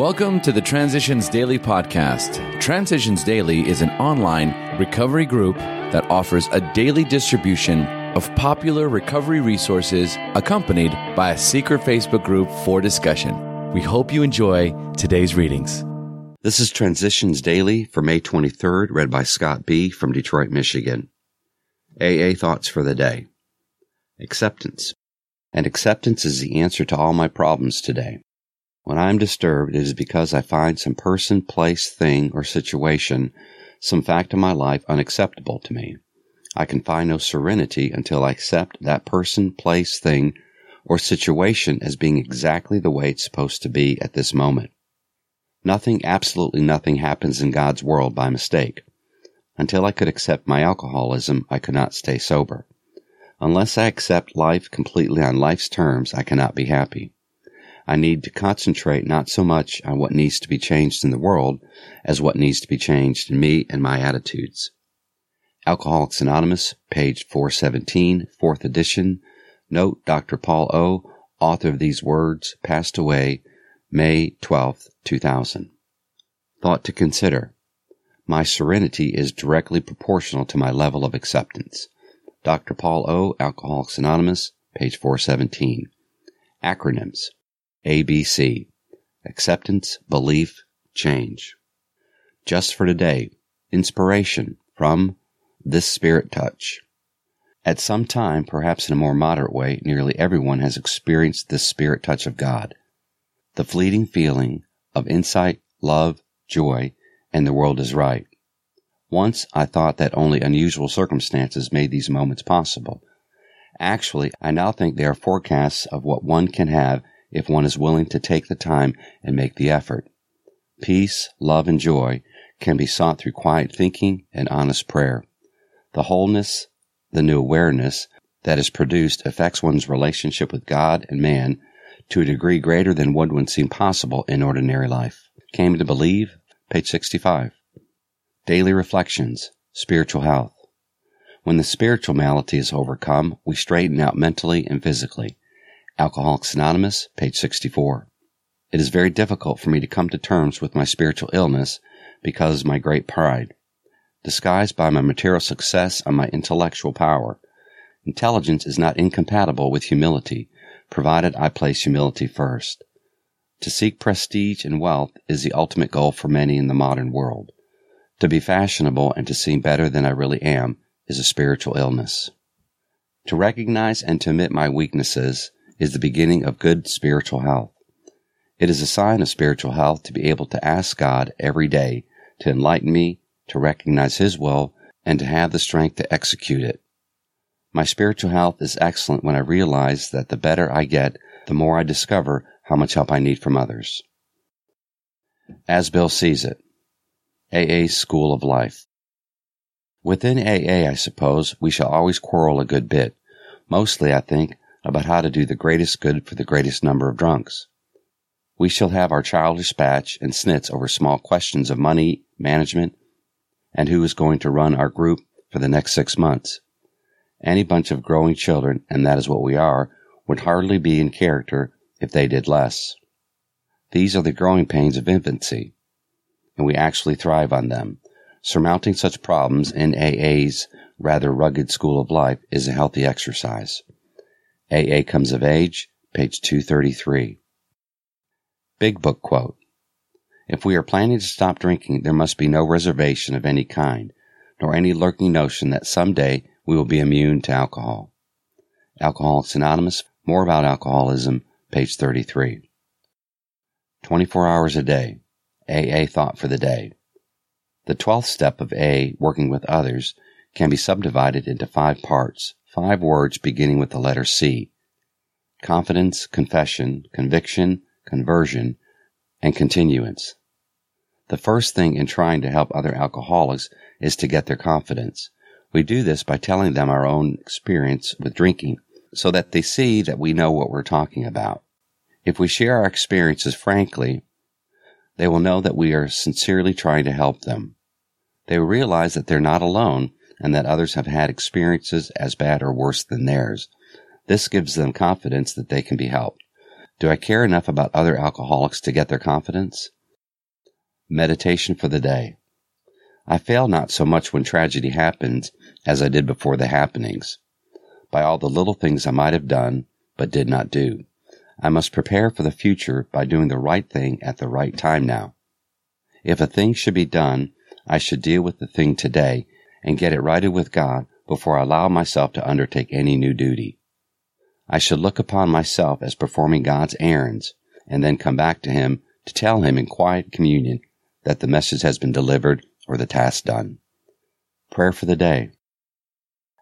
Welcome to the Transitions Daily podcast. Transitions Daily is an online recovery group that offers a daily distribution of popular recovery resources accompanied by a secret Facebook group for discussion. We hope you enjoy today's readings. This is Transitions Daily for May 23rd, read by Scott B. from Detroit, Michigan. AA Thoughts for the Day Acceptance. And acceptance is the answer to all my problems today. When I am disturbed, it is because I find some person, place, thing, or situation, some fact in my life unacceptable to me. I can find no serenity until I accept that person, place, thing, or situation as being exactly the way it's supposed to be at this moment. Nothing, absolutely nothing happens in God's world by mistake. Until I could accept my alcoholism, I could not stay sober. Unless I accept life completely on life's terms, I cannot be happy. I need to concentrate not so much on what needs to be changed in the world as what needs to be changed in me and my attitudes. Alcoholics Anonymous, page 417, fourth edition. Note Dr. Paul O., author of these words, passed away May 12, 2000. Thought to consider. My serenity is directly proportional to my level of acceptance. Dr. Paul O., Alcoholics Anonymous, page 417. Acronyms. ABC Acceptance, Belief, Change. Just for today, inspiration from This Spirit Touch. At some time, perhaps in a more moderate way, nearly everyone has experienced this spirit touch of God. The fleeting feeling of insight, love, joy, and the world is right. Once I thought that only unusual circumstances made these moments possible. Actually, I now think they are forecasts of what one can have if one is willing to take the time and make the effort. Peace, love, and joy can be sought through quiet thinking and honest prayer. The wholeness, the new awareness that is produced affects one's relationship with God and man to a degree greater than would one seem possible in ordinary life. Came to believe, page 65. Daily reflections, spiritual health. When the spiritual malady is overcome, we straighten out mentally and physically. Alcoholics Anonymous, page 64. It is very difficult for me to come to terms with my spiritual illness because of my great pride, disguised by my material success and my intellectual power. Intelligence is not incompatible with humility, provided I place humility first. To seek prestige and wealth is the ultimate goal for many in the modern world. To be fashionable and to seem better than I really am is a spiritual illness. To recognize and to admit my weaknesses is the beginning of good spiritual health. It is a sign of spiritual health to be able to ask God every day to enlighten me, to recognize His will, and to have the strength to execute it. My spiritual health is excellent when I realize that the better I get, the more I discover how much help I need from others. As Bill sees it, AA School of Life. Within AA, I suppose, we shall always quarrel a good bit. Mostly, I think, about how to do the greatest good for the greatest number of drunks. We shall have our childish spat and snits over small questions of money, management, and who is going to run our group for the next six months. Any bunch of growing children, and that is what we are, would hardly be in character if they did less. These are the growing pains of infancy, and we actually thrive on them. Surmounting such problems in AA's rather rugged school of life is a healthy exercise. AA Comes of Age, page 233. Big Book Quote If we are planning to stop drinking, there must be no reservation of any kind, nor any lurking notion that someday we will be immune to alcohol. Alcoholics Anonymous, more about alcoholism, page 33. 24 hours a day. AA Thought for the Day. The 12th step of A, working with others, can be subdivided into five parts five words beginning with the letter C confidence, confession, conviction, conversion, and continuance. The first thing in trying to help other alcoholics is to get their confidence. We do this by telling them our own experience with drinking so that they see that we know what we're talking about. If we share our experiences frankly, they will know that we are sincerely trying to help them. They will realize that they're not alone and that others have had experiences as bad or worse than theirs. This gives them confidence that they can be helped. Do I care enough about other alcoholics to get their confidence? Meditation for the day. I fail not so much when tragedy happens as I did before the happenings. By all the little things I might have done, but did not do. I must prepare for the future by doing the right thing at the right time now. If a thing should be done, I should deal with the thing today and get it righted with God before I allow myself to undertake any new duty. I should look upon myself as performing God's errands and then come back to Him to tell Him in quiet communion that the message has been delivered or the task done. Prayer for the day.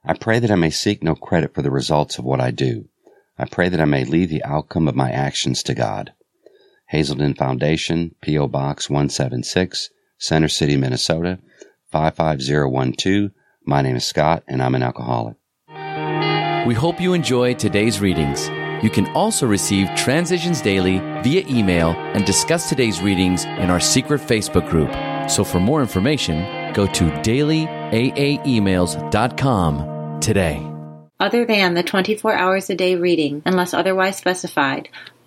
I pray that I may seek no credit for the results of what I do. I pray that I may leave the outcome of my actions to God. Hazelden Foundation, P.O. Box 176, Center City, Minnesota 55012. My name is Scott, and I'm an alcoholic. We hope you enjoyed today's readings. You can also receive Transitions Daily via email and discuss today's readings in our secret Facebook group. So for more information, go to dailyaaemails.com today. Other than the 24 hours a day reading, unless otherwise specified,